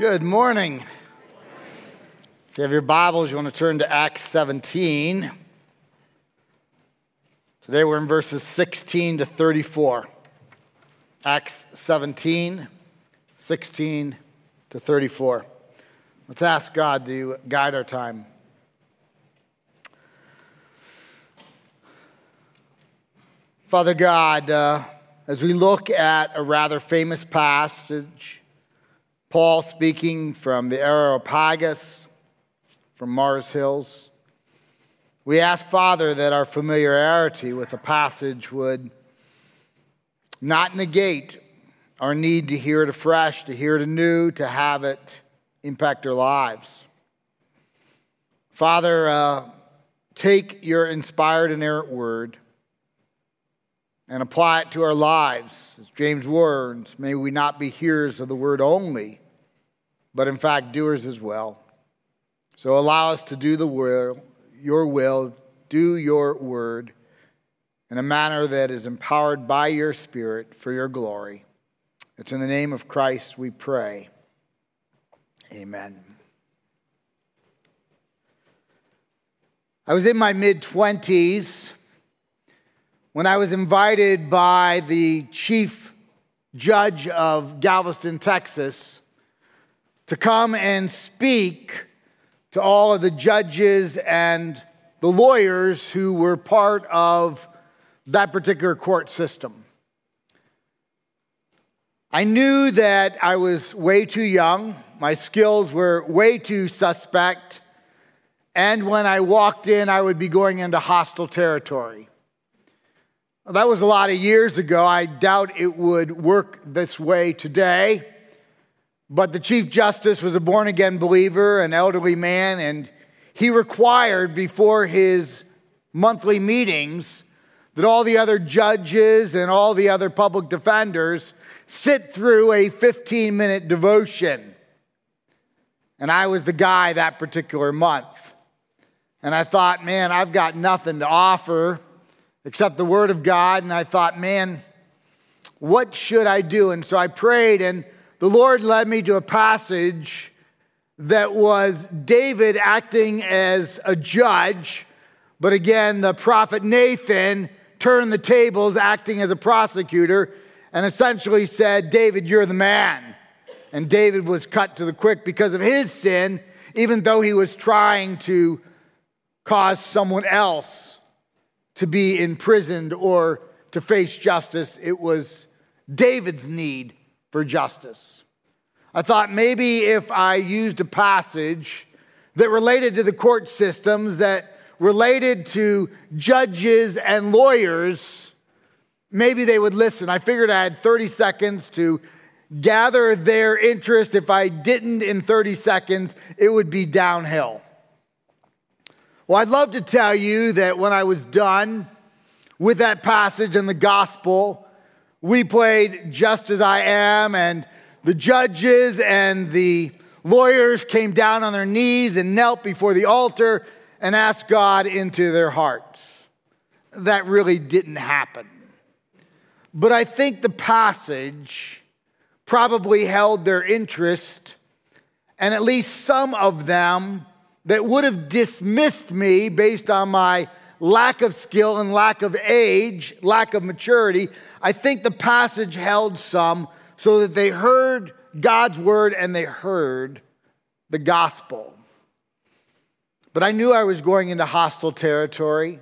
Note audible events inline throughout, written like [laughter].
Good morning. If you have your Bibles, you want to turn to Acts 17. Today we're in verses 16 to 34. Acts 17, 16 to 34. Let's ask God to guide our time. Father God, uh, as we look at a rather famous passage, Paul speaking from the Areopagus, from Mars Hills, we ask, Father, that our familiarity with the passage would not negate our need to hear it afresh, to hear it anew, to have it impact our lives. Father, uh, take your inspired, and inerrant word and apply it to our lives. As James warns, may we not be hearers of the word only, but in fact doers as well. So allow us to do the will, your will, do your word in a manner that is empowered by your Spirit for your glory. It's in the name of Christ we pray. Amen. I was in my mid 20s when I was invited by the chief judge of Galveston, Texas, to come and speak to all of the judges and the lawyers who were part of that particular court system. I knew that I was way too young, my skills were way too suspect, and when I walked in, I would be going into hostile territory. That was a lot of years ago. I doubt it would work this way today. But the Chief Justice was a born again believer, an elderly man, and he required before his monthly meetings that all the other judges and all the other public defenders sit through a 15 minute devotion. And I was the guy that particular month. And I thought, man, I've got nothing to offer except the Word of God. And I thought, man, what should I do? And so I prayed, and the Lord led me to a passage that was David acting as a judge. But again, the prophet Nathan turned the tables, acting as a prosecutor, and essentially said, David, you're the man. And David was cut to the quick because of his sin, even though he was trying to cause someone else to be imprisoned or to face justice. It was David's need for justice. I thought maybe if I used a passage that related to the court systems, that related to judges and lawyers, maybe they would listen. I figured I had 30 seconds to gather their interest. If I didn't in 30 seconds, it would be downhill. Well, I'd love to tell you that when I was done with that passage in the gospel, we played Just As I Am, and the judges and the lawyers came down on their knees and knelt before the altar and asked God into their hearts. That really didn't happen. But I think the passage probably held their interest, and at least some of them that would have dismissed me based on my lack of skill and lack of age, lack of maturity, I think the passage held some so that they heard God's word and they heard the gospel. But I knew I was going into hostile territory.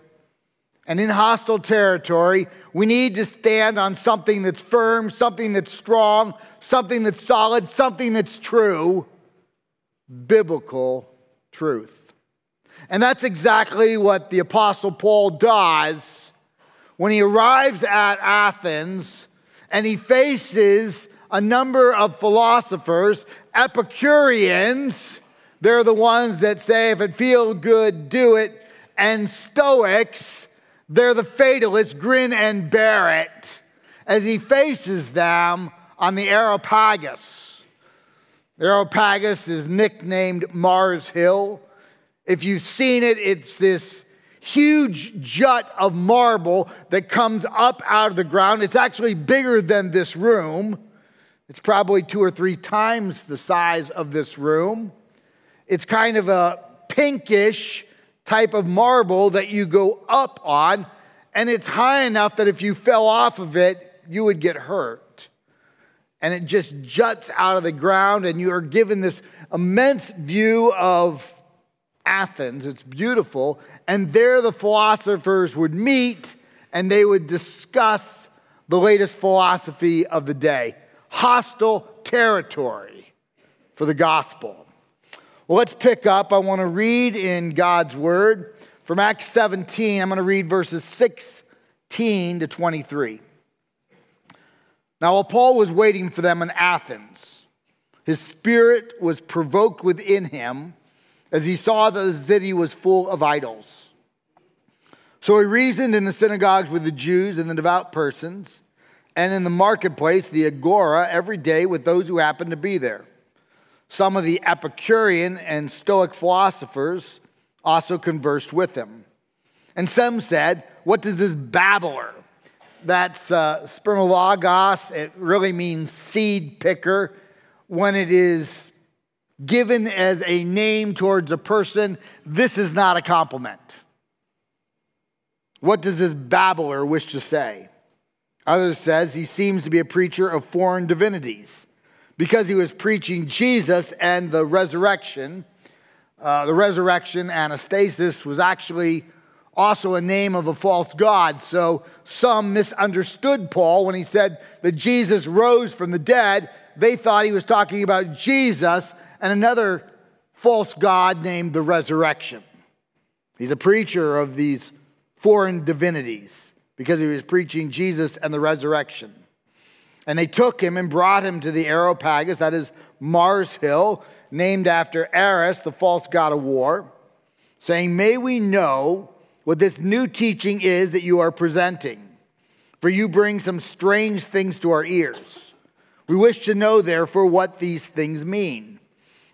And in hostile territory, we need to stand on something that's firm, something that's strong, something that's solid, something that's true biblical truth. And that's exactly what the Apostle Paul does when he arrives at Athens and he faces a number of philosophers, Epicureans, they're the ones that say, if it feels good, do it, and Stoics, they're the fatalists, grin and bear it, as he faces them on the Areopagus. Areopagus is nicknamed Mars Hill. If you've seen it, it's this huge jut of marble that comes up out of the ground. It's actually bigger than this room. It's probably two or three times the size of this room. It's kind of a pinkish type of marble that you go up on, and it's high enough that if you fell off of it, you would get hurt. And it just juts out of the ground, and you are given this immense view of Athens. It's beautiful. And there the philosophers would meet and they would discuss the latest philosophy of the day hostile territory for the gospel. Well, let's pick up. I want to read in God's word from Acts 17. I'm going to read verses 16 to 23. Now, while Paul was waiting for them in Athens, his spirit was provoked within him as he saw that the city was full of idols. So he reasoned in the synagogues with the Jews and the devout persons, and in the marketplace, the agora, every day with those who happened to be there. Some of the Epicurean and Stoic philosophers also conversed with him. And some said, What does this babbler? That's uh, spermologos. It really means seed picker when it is given as a name towards a person, this is not a compliment. What does this babbler wish to say? Others says he seems to be a preacher of foreign divinities because he was preaching Jesus and the resurrection. Uh, the resurrection, Anastasis, was actually also a name of a false god. So some misunderstood Paul when he said that Jesus rose from the dead. They thought he was talking about Jesus and another false god named the resurrection. He's a preacher of these foreign divinities because he was preaching Jesus and the resurrection. And they took him and brought him to the Areopagus, that is Mars Hill, named after Ares, the false god of war, saying, May we know what this new teaching is that you are presenting, for you bring some strange things to our ears. We wish to know, therefore, what these things mean.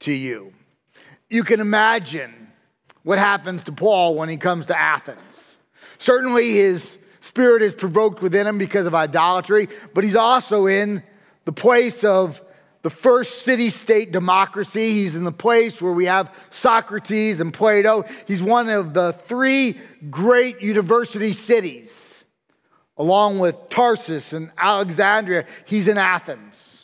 to you. You can imagine what happens to Paul when he comes to Athens. Certainly, his spirit is provoked within him because of idolatry, but he's also in the place of the first city state democracy. He's in the place where we have Socrates and Plato. He's one of the three great university cities, along with Tarsus and Alexandria. He's in Athens.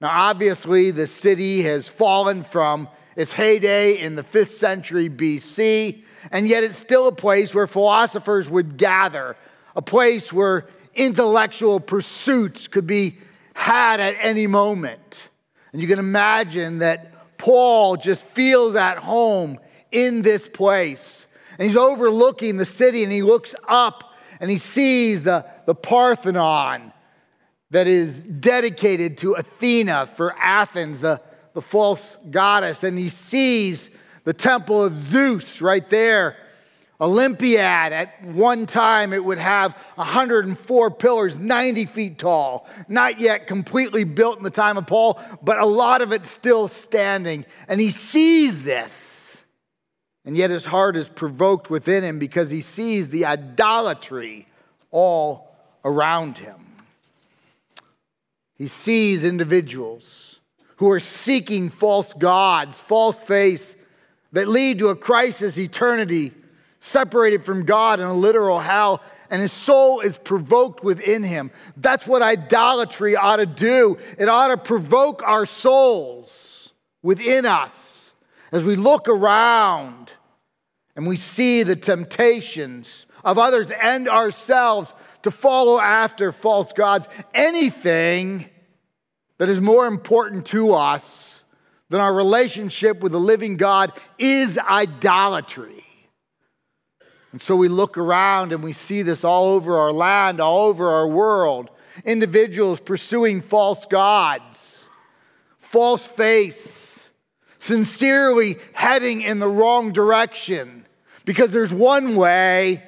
Now, obviously, the city has fallen from its heyday in the 5th century BC, and yet it's still a place where philosophers would gather, a place where intellectual pursuits could be had at any moment. And you can imagine that Paul just feels at home in this place. And he's overlooking the city and he looks up and he sees the, the Parthenon that is dedicated to Athena for Athens, the, the false goddess, and he sees the temple of Zeus right there. Olympiad, at one time, it would have 104 pillars, 90 feet tall, not yet completely built in the time of Paul, but a lot of it still standing. And he sees this. And yet his heart is provoked within him because he sees the idolatry all around him. He sees individuals who are seeking false gods, false faiths that lead to a crisis eternity, separated from God in a literal hell, and his soul is provoked within him. That's what idolatry ought to do. It ought to provoke our souls within us as we look around and we see the temptations of others and ourselves to follow after false gods, anything that is more important to us than our relationship with the living God is idolatry. And so we look around and we see this all over our land, all over our world. individuals pursuing false gods, false faiths, sincerely heading in the wrong direction because there's one way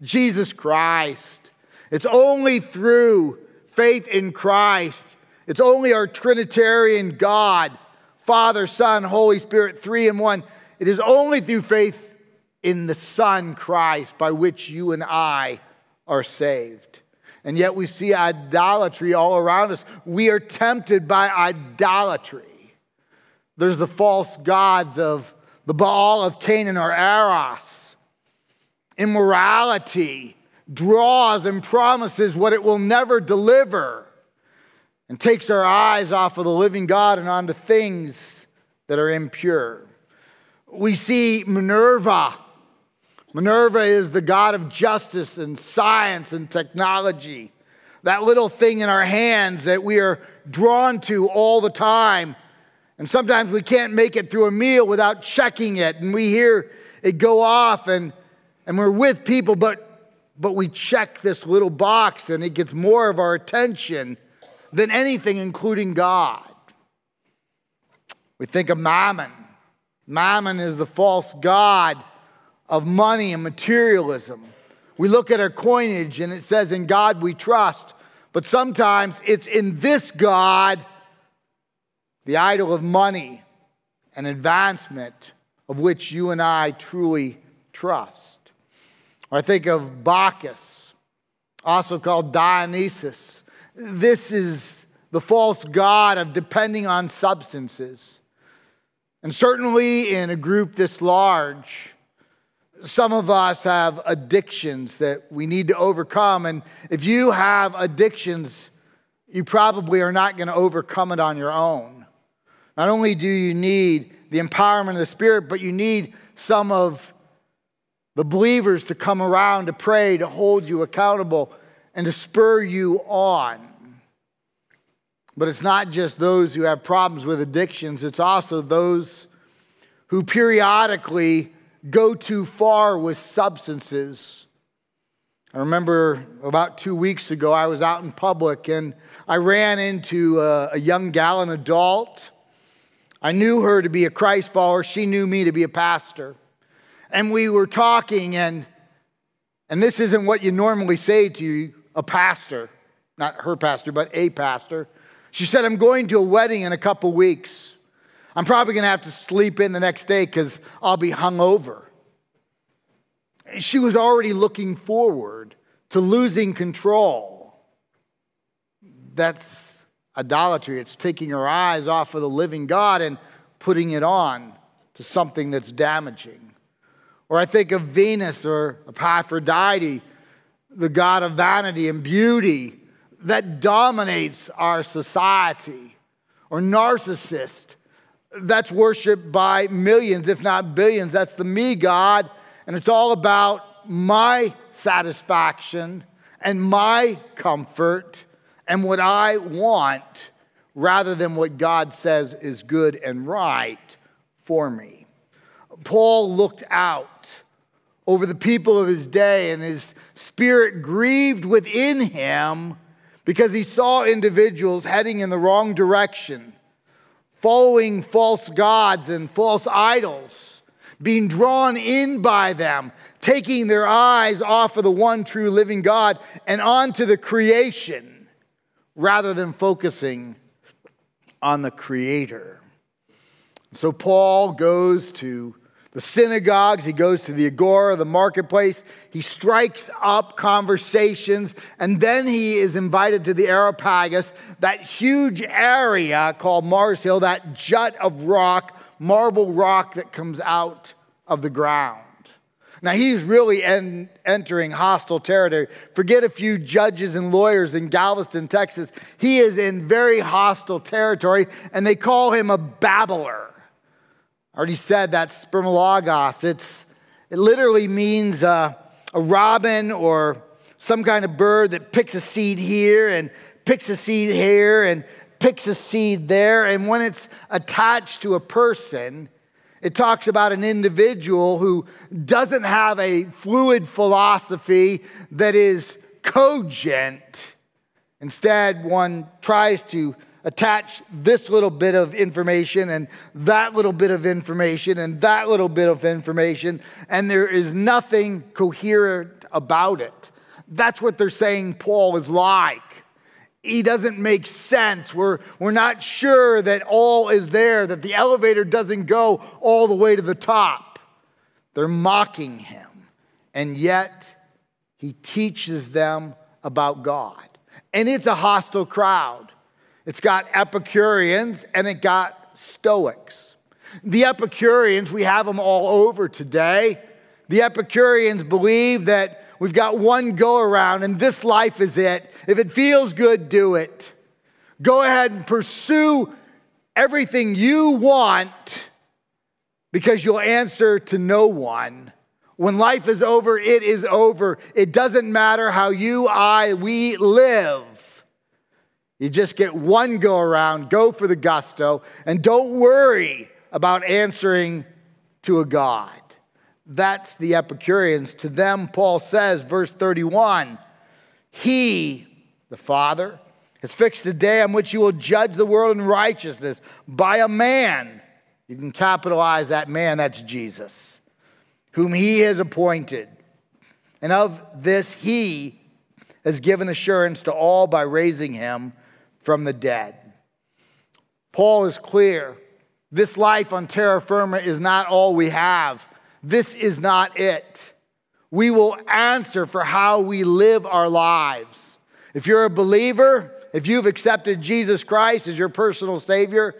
Jesus Christ. It's only through faith in Christ, it's only our Trinitarian God, Father, Son, Holy Spirit, three in one. It is only through faith in the Son, Christ, by which you and I are saved. And yet we see idolatry all around us. We are tempted by idolatry. There's the false gods of the Baal of Canaan or Eros. Immorality draws and promises what it will never deliver and takes our eyes off of the living God and onto things that are impure. We see Minerva Minerva is the God of justice and science and technology. That little thing in our hands that we are drawn to all the time. And sometimes we can't make it through a meal without checking it. And we hear it go off and, and we're with people, but, but we check this little box and it gets more of our attention than anything, including God. We think of Mammon. Mammon is the false God of money and materialism. We look at our coinage and it says, In God we trust. But sometimes it's in this God, the idol of money and advancement, of which you and I truly trust. Or I think of Bacchus, also called Dionysus. This is the false god of depending on substances. And certainly in a group this large, some of us have addictions that we need to overcome. And if you have addictions, you probably are not going to overcome it on your own. Not only do you need the empowerment of the Spirit, but you need some of the believers to come around to pray, to hold you accountable, and to spur you on. But it's not just those who have problems with addictions, it's also those who periodically go too far with substances. I remember about two weeks ago, I was out in public and I ran into a, a young gal, an adult. I knew her to be a Christ follower. She knew me to be a pastor. And we were talking, and, and this isn't what you normally say to a pastor, not her pastor, but a pastor. She said, I'm going to a wedding in a couple weeks. I'm probably going to have to sleep in the next day because I'll be hungover. She was already looking forward to losing control. That's idolatry. It's taking her eyes off of the living God and putting it on to something that's damaging. Or I think of Venus or Aphrodite, the god of vanity and beauty that dominates our society. Or narcissist that's worshiped by millions, if not billions. That's the me God, and it's all about my satisfaction and my comfort and what I want rather than what God says is good and right for me. Paul looked out over the people of his day, and his spirit grieved within him because he saw individuals heading in the wrong direction following false gods and false idols, being drawn in by them, taking their eyes off of the one true living God and onto the creation rather than focusing on the Creator. So Paul goes to the synagogues, he goes to the agora, the marketplace, he strikes up conversations, and then he is invited to the Areopagus, that huge area called Mars Hill, that jut of rock, marble rock that comes out of the ground. Now he's really en- entering hostile territory. Forget a few judges and lawyers in Galveston, Texas. He is in very hostile territory, and they call him a babbler. Already said that spermologos. It's, it literally means uh, a robin or some kind of bird that picks a seed here and picks a seed here and picks a seed there. And when it's attached to a person, it talks about an individual who doesn't have a fluid philosophy that is cogent Instead, one tries to attach this little bit of information and that little bit of information and that little bit of information, and there is nothing coherent about it. That's what they're saying Paul is like. He doesn't make sense. We're, we're not sure that all is there, that the elevator doesn't go all the way to the top. They're mocking him, and yet he teaches them about God. And it's a hostile crowd. It's got Epicureans and it got Stoics. The Epicureans, we have them all over today. The Epicureans believe that we've got one go around and this life is it. If it feels good, do it. Go ahead and pursue everything you want because you'll answer to no one. When life is over, it is over. It doesn't matter how you, I, we live. You just get one go around, go for the gusto, and don't worry about answering to a God. That's the Epicureans. To them, Paul says, verse 31, He, the Father, has fixed a day on which you will judge the world in righteousness by a man. You can capitalize that man, that's Jesus, whom He has appointed. And of this, He has given assurance to all by raising Him from the dead. Paul is clear. This life on terra firma is not all we have. This is not it. We will answer for how we live our lives. If you're a believer, if you've accepted Jesus Christ as your personal Savior,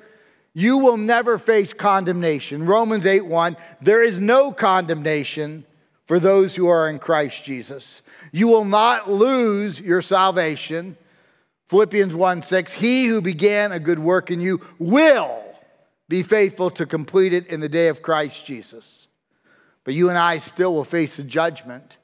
you will never face condemnation. Romans 8 1, there is no condemnation for those who are in Christ Jesus. You will not lose your salvation. Philippians 1 6, he who began a good work in you will be faithful to complete it in the day of Christ Jesus. But you and I still will face a judgment,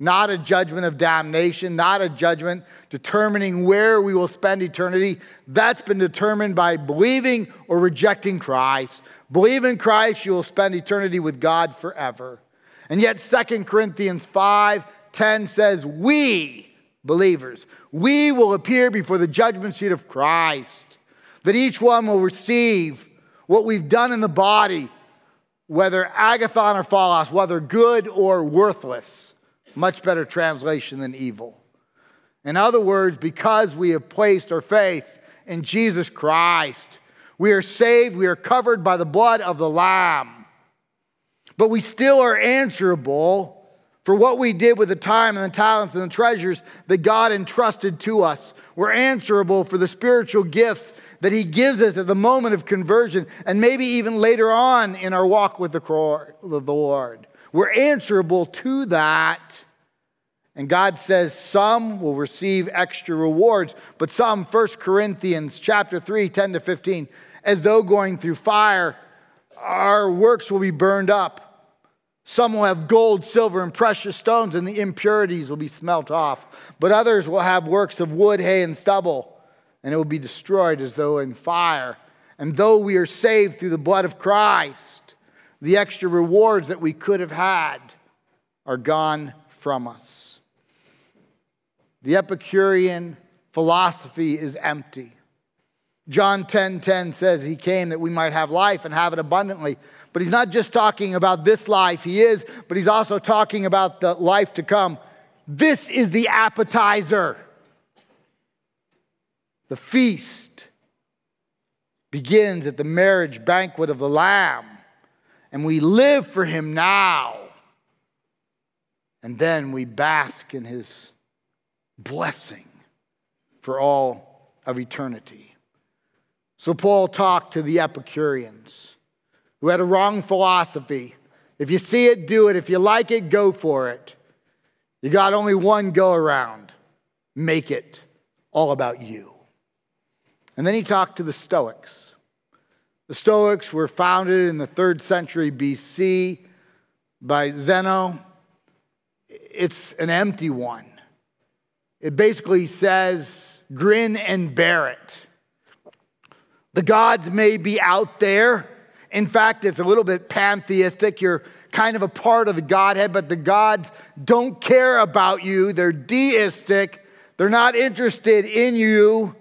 not a judgment of damnation, not a judgment determining where we will spend eternity. That's been determined by believing or rejecting Christ. Believe in Christ, you will spend eternity with God forever. And yet, 2 Corinthians 5 10 says, We, believers, we will appear before the judgment seat of Christ, that each one will receive what we've done in the body, whether agathon or phaulos, whether good or worthless. Much better translation than evil. In other words, because we have placed our faith in Jesus Christ, we are saved, we are covered by the blood of the Lamb. But we still are answerable for what we did with the time and the talents and the treasures that God entrusted to us. We're answerable for the spiritual gifts that He gives us at the moment of conversion and maybe even later on in our walk with the Lord. We're answerable to that. And God says some will receive extra rewards, but some, 1 Corinthians chapter 3, 10 to 15, as though going through fire, our works will be burned up. Some will have gold, silver, and precious stones, and the impurities will be smelt off. But others will have works of wood, hay, and stubble, and it will be destroyed as though in fire. And though we are saved through the blood of Christ, the extra rewards that we could have had are gone from us. The Epicurean philosophy is empty. John 10:10 10, 10 says he came that we might have life and have it abundantly. But he's not just talking about this life, he is, but he's also talking about the life to come. This is the appetizer. The feast begins at the marriage banquet of the Lamb, and we live for him now. And then we bask in his blessing for all of eternity. So Paul talked to the Epicureans who had a wrong philosophy. If you see it, do it. If you like it, go for it. You got only one go around. Make it all about you. And then he talked to the Stoics. The Stoics were founded in the third century BC by Zeno. It's an empty one. It basically says, grin and bear it. The gods may be out there, in fact, it's a little bit pantheistic. You're kind of a part of the Godhead, but the gods don't care about you. They're deistic. They're not interested in you.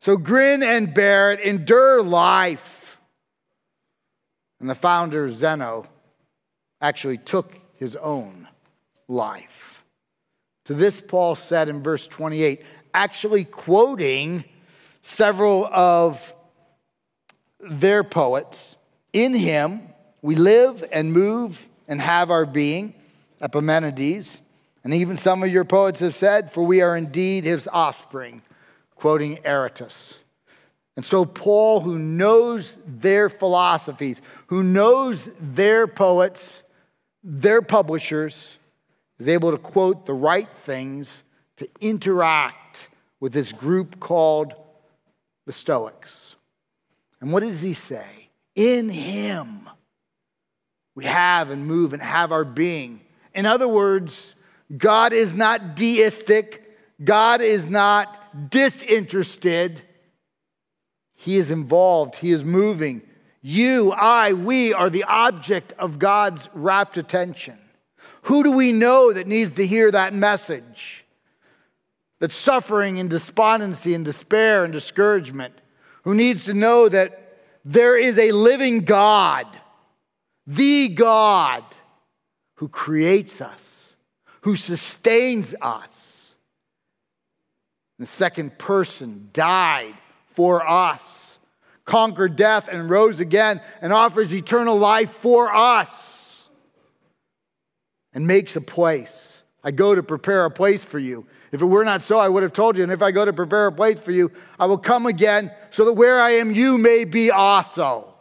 So grin and bear it, endure life. And the founder, Zeno, actually took his own life. To this, Paul said in verse 28, actually quoting several of their poets In him we live and move and have our being, Epimenides. And even some of your poets have said, For we are indeed his offspring, quoting Aratus. And so, Paul, who knows their philosophies, who knows their poets, their publishers, is able to quote the right things to interact with this group called the Stoics. And what does he say? In him we have and move and have our being. In other words, God is not deistic, God is not disinterested. He is involved, He is moving. You, I, we are the object of God's rapt attention. Who do we know that needs to hear that message? That suffering and despondency and despair and discouragement, who needs to know that there is a living God, the God who creates us, who sustains us. The second person died for us, conquered death and rose again, and offers eternal life for us, and makes a place. I go to prepare a place for you. If it were not so, I would have told you. And if I go to prepare a place for you, I will come again so that where I am, you may be also.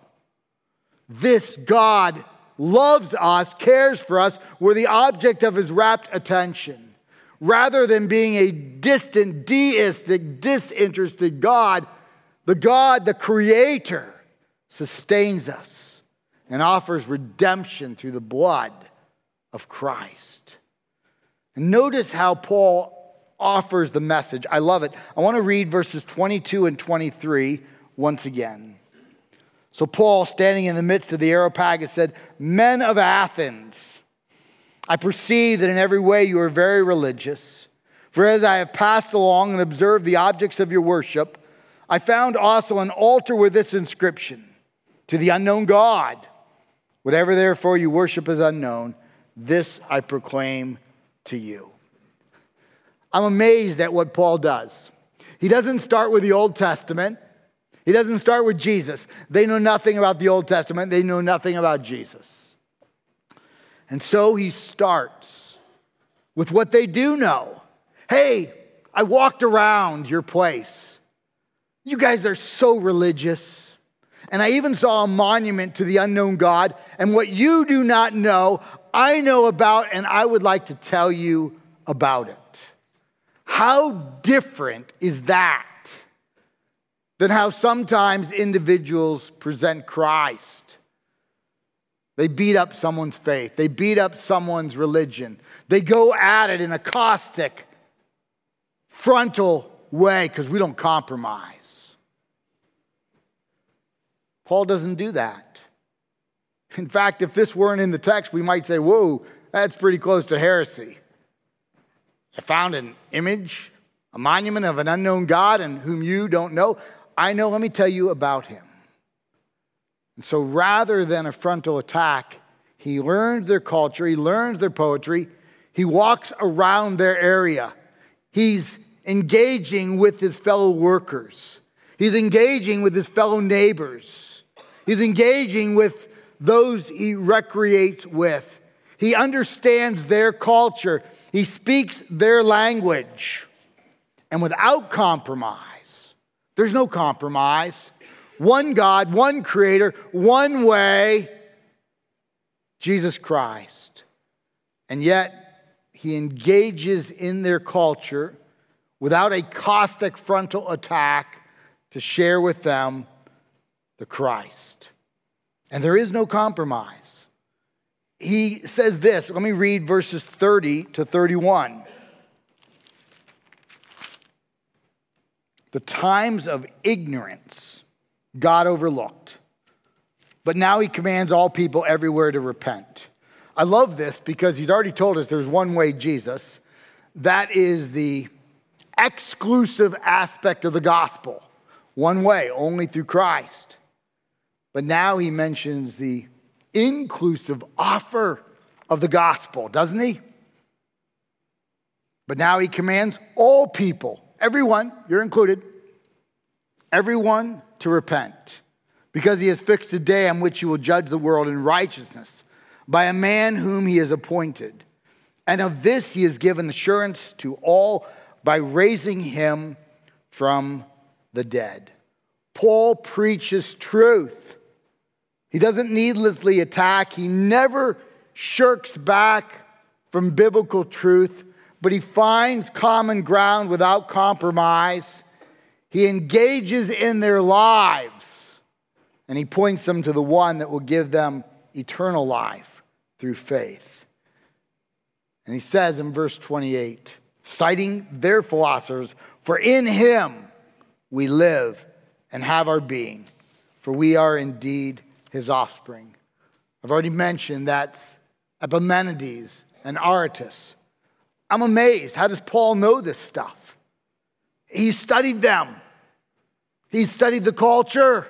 This God loves us, cares for us. We're the object of his rapt attention. Rather than being a distant, deistic, disinterested God, the God, the Creator, sustains us and offers redemption through the blood of Christ. And notice how Paul offers the message. I love it. I want to read verses 22 and 23 once again. So, Paul, standing in the midst of the Areopagus, said, Men of Athens, I perceive that in every way you are very religious. For as I have passed along and observed the objects of your worship, I found also an altar with this inscription To the unknown God. Whatever therefore you worship is unknown, this I proclaim to you. I'm amazed at what Paul does. He doesn't start with the Old Testament, he doesn't start with Jesus. They know nothing about the Old Testament, they know nothing about Jesus. And so he starts with what they do know. Hey, I walked around your place. You guys are so religious. And I even saw a monument to the unknown God. And what you do not know, I know about, and I would like to tell you about it. How different is that than how sometimes individuals present Christ? They beat up someone's faith, they beat up someone's religion, they go at it in a caustic, frontal way because we don't compromise. Paul doesn't do that. In fact, if this weren't in the text, we might say, whoa, that's pretty close to heresy. I found an image, a monument of an unknown God and whom you don't know. I know, let me tell you about him. And so rather than a frontal attack, he learns their culture, he learns their poetry, he walks around their area. He's engaging with his fellow workers, he's engaging with his fellow neighbors. He's engaging with those he recreates with. He understands their culture. He speaks their language. And without compromise, there's no compromise. One God, one creator, one way, Jesus Christ. And yet, he engages in their culture without a caustic frontal attack to share with them the Christ. And there is no compromise. He says this, let me read verses 30 to 31. The times of ignorance God overlooked, but now he commands all people everywhere to repent. I love this because he's already told us there's one way Jesus. That is the exclusive aspect of the gospel, one way, only through Christ. But now he mentions the inclusive offer of the gospel, doesn't he? But now he commands all people, everyone, you're included, everyone to repent, because he has fixed a day on which he will judge the world in righteousness by a man whom he has appointed. And of this he has given assurance to all by raising him from the dead. Paul preaches truth. He doesn't needlessly attack, he never shirks back from biblical truth, but he finds common ground without compromise. He engages in their lives and he points them to the one that will give them eternal life through faith. And he says in verse 28, citing their philosophers, For in him we live and have our being, for we are indeed his offspring. I've already mentioned that Epimenides and Aratus. I'm amazed. How does Paul know this stuff? He studied them. He studied the culture.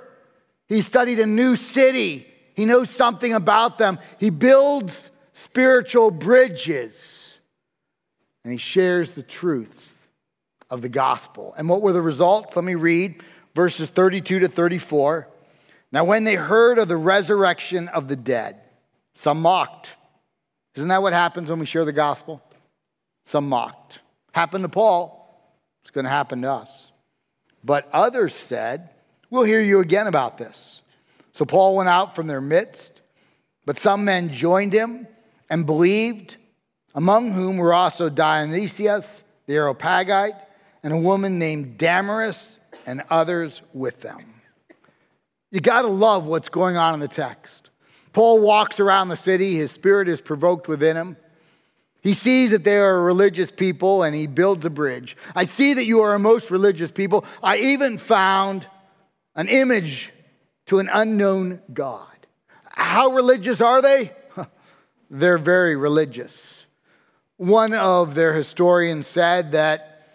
He studied a new city. He knows something about them. He builds spiritual bridges and he shares the truths of the gospel. And what were the results? Let me read verses 32 to 34. Now, when they heard of the resurrection of the dead, some mocked. Isn't that what happens when we share the gospel? Some mocked. Happened to Paul. It's going to happen to us. But others said, We'll hear you again about this. So Paul went out from their midst, but some men joined him and believed, among whom were also Dionysius the Areopagite and a woman named Damaris and others with them. You got to love what's going on in the text. Paul walks around the city, his spirit is provoked within him. He sees that they are religious people and he builds a bridge. I see that you are a most religious people. I even found an image to an unknown God. How religious are they? [laughs] They're very religious. One of their historians said that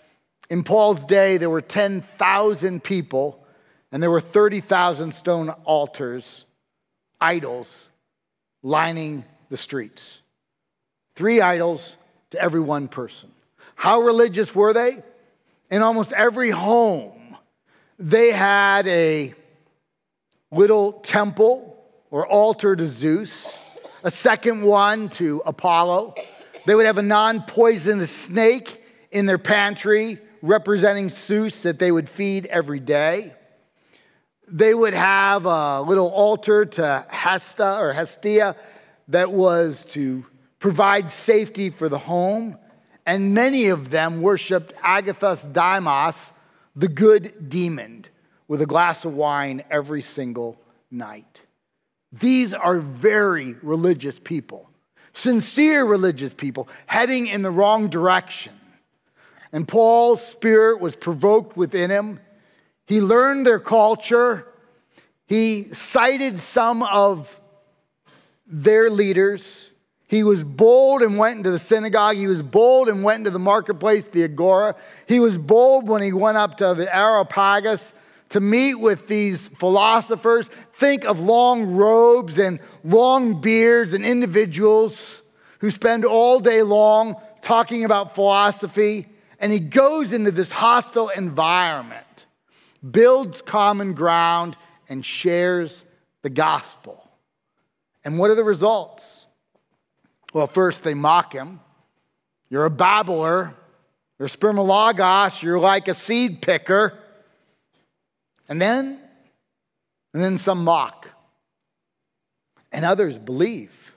in Paul's day there were 10,000 people and there were 30,000 stone altars, idols, lining the streets. Three idols to every one person. How religious were they? In almost every home, they had a little temple or altar to Zeus, a second one to Apollo. They would have a non poisonous snake in their pantry representing Zeus that they would feed every day. They would have a little altar to Hesta or Hestia that was to provide safety for the home. And many of them worshiped Agathos Deimos, the good demon, with a glass of wine every single night. These are very religious people, sincere religious people, heading in the wrong direction. And Paul's spirit was provoked within him he learned their culture. He cited some of their leaders. He was bold and went into the synagogue. He was bold and went into the marketplace, the agora. He was bold when he went up to the Areopagus to meet with these philosophers. Think of long robes and long beards and individuals who spend all day long talking about philosophy. And he goes into this hostile environment builds common ground, and shares the gospel. And what are the results? Well, first, they mock him. You're a babbler. You're spermologos. You're like a seed picker. And then, and then some mock. And others believe.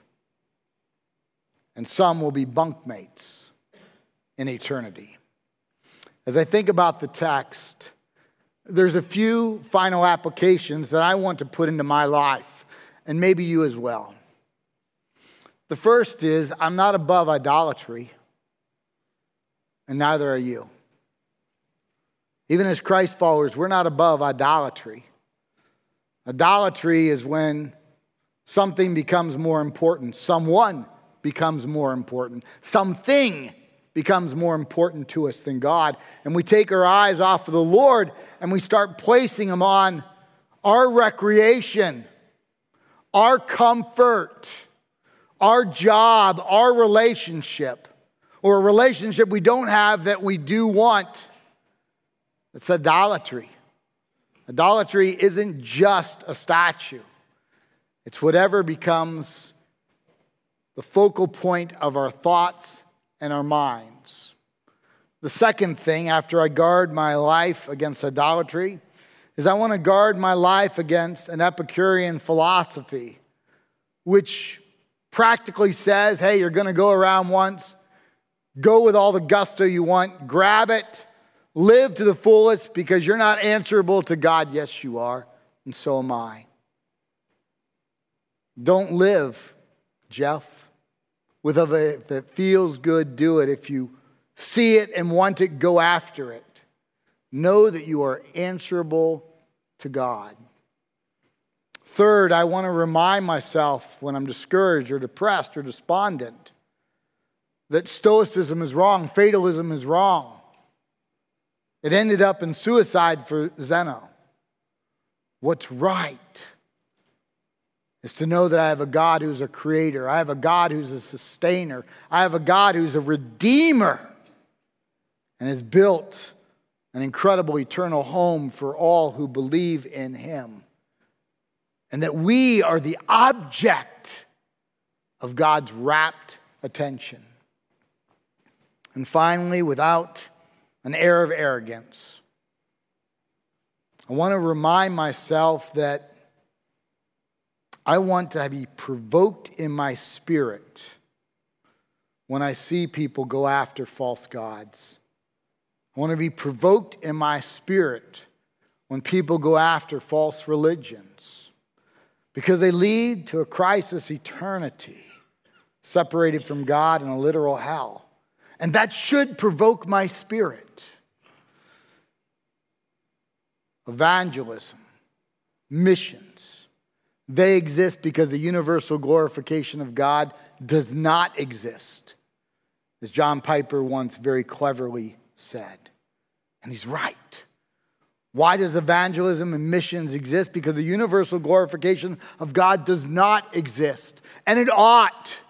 And some will be bunkmates in eternity. As I think about the text, there's a few final applications that I want to put into my life, and maybe you as well. The first is I'm not above idolatry, and neither are you. Even as Christ followers, we're not above idolatry. Idolatry is when something becomes more important, someone becomes more important, something becomes more important to us than God. And we take our eyes off of the Lord and we start placing them on our recreation, our comfort, our job, our relationship, or a relationship we don't have that we do want. It's idolatry. Idolatry isn't just a statue, it's whatever becomes the focal point of our thoughts and our minds. The second thing, after I guard my life against idolatry, is I want to guard my life against an Epicurean philosophy, which practically says, hey, you're going to go around once, go with all the gusto you want, grab it, live to the fullest because you're not answerable to God. Yes, you are, and so am I. Don't live, Jeff, with if it feels good, do it. If you see it and want it, go after it. Know that you are answerable to God. Third, I want to remind myself when I'm discouraged or depressed or despondent that Stoicism is wrong, fatalism is wrong. It ended up in suicide for Zeno. What's right is to know that I have a God who's a creator, I have a God who's a sustainer, I have a God who's a redeemer and has built an incredible eternal home for all who believe in him. And that we are the object of God's rapt attention. And finally, without an air of arrogance, I want to remind myself that I want to be provoked in my spirit when I see people go after false gods. I want to be provoked in my spirit when people go after false religions because they lead to a crisis eternity, separated from God in a literal hell. And that should provoke my spirit. Evangelism, missions, they exist because the universal glorification of God does not exist, as John Piper once very cleverly said. And he's right. Why does evangelism and missions exist? Because the universal glorification of God does not exist. And it ought.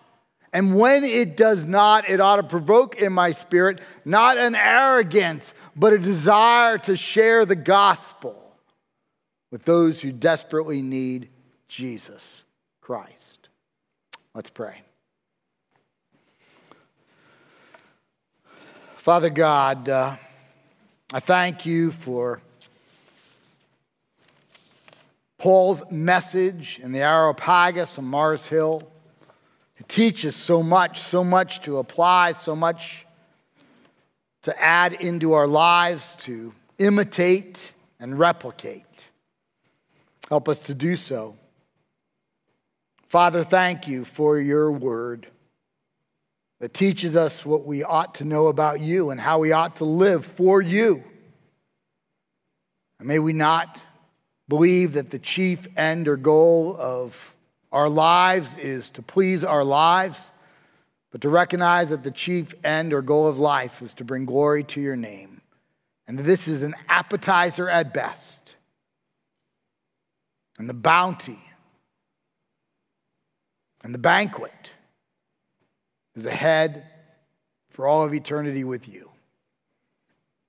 And when it does not, it ought to provoke in my spirit not an arrogance, but a desire to share the gospel with those who desperately need Jesus Christ. Let's pray. Father God, uh, I thank you for Paul's message in the Areopagus on Mars Hill. It teaches so much, so much to apply, so much to add into our lives, to imitate and replicate. Help us to do so. Father, thank you for your word that teaches us what we ought to know about you and how we ought to live for you. And may we not believe that the chief end or goal of our lives is to please our lives, but to recognize that the chief end or goal of life is to bring glory to your name. And that this is an appetizer at best. And the bounty and the banquet is ahead for all of eternity with you.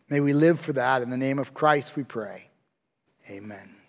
May we live for that. In the name of Christ, we pray. Amen.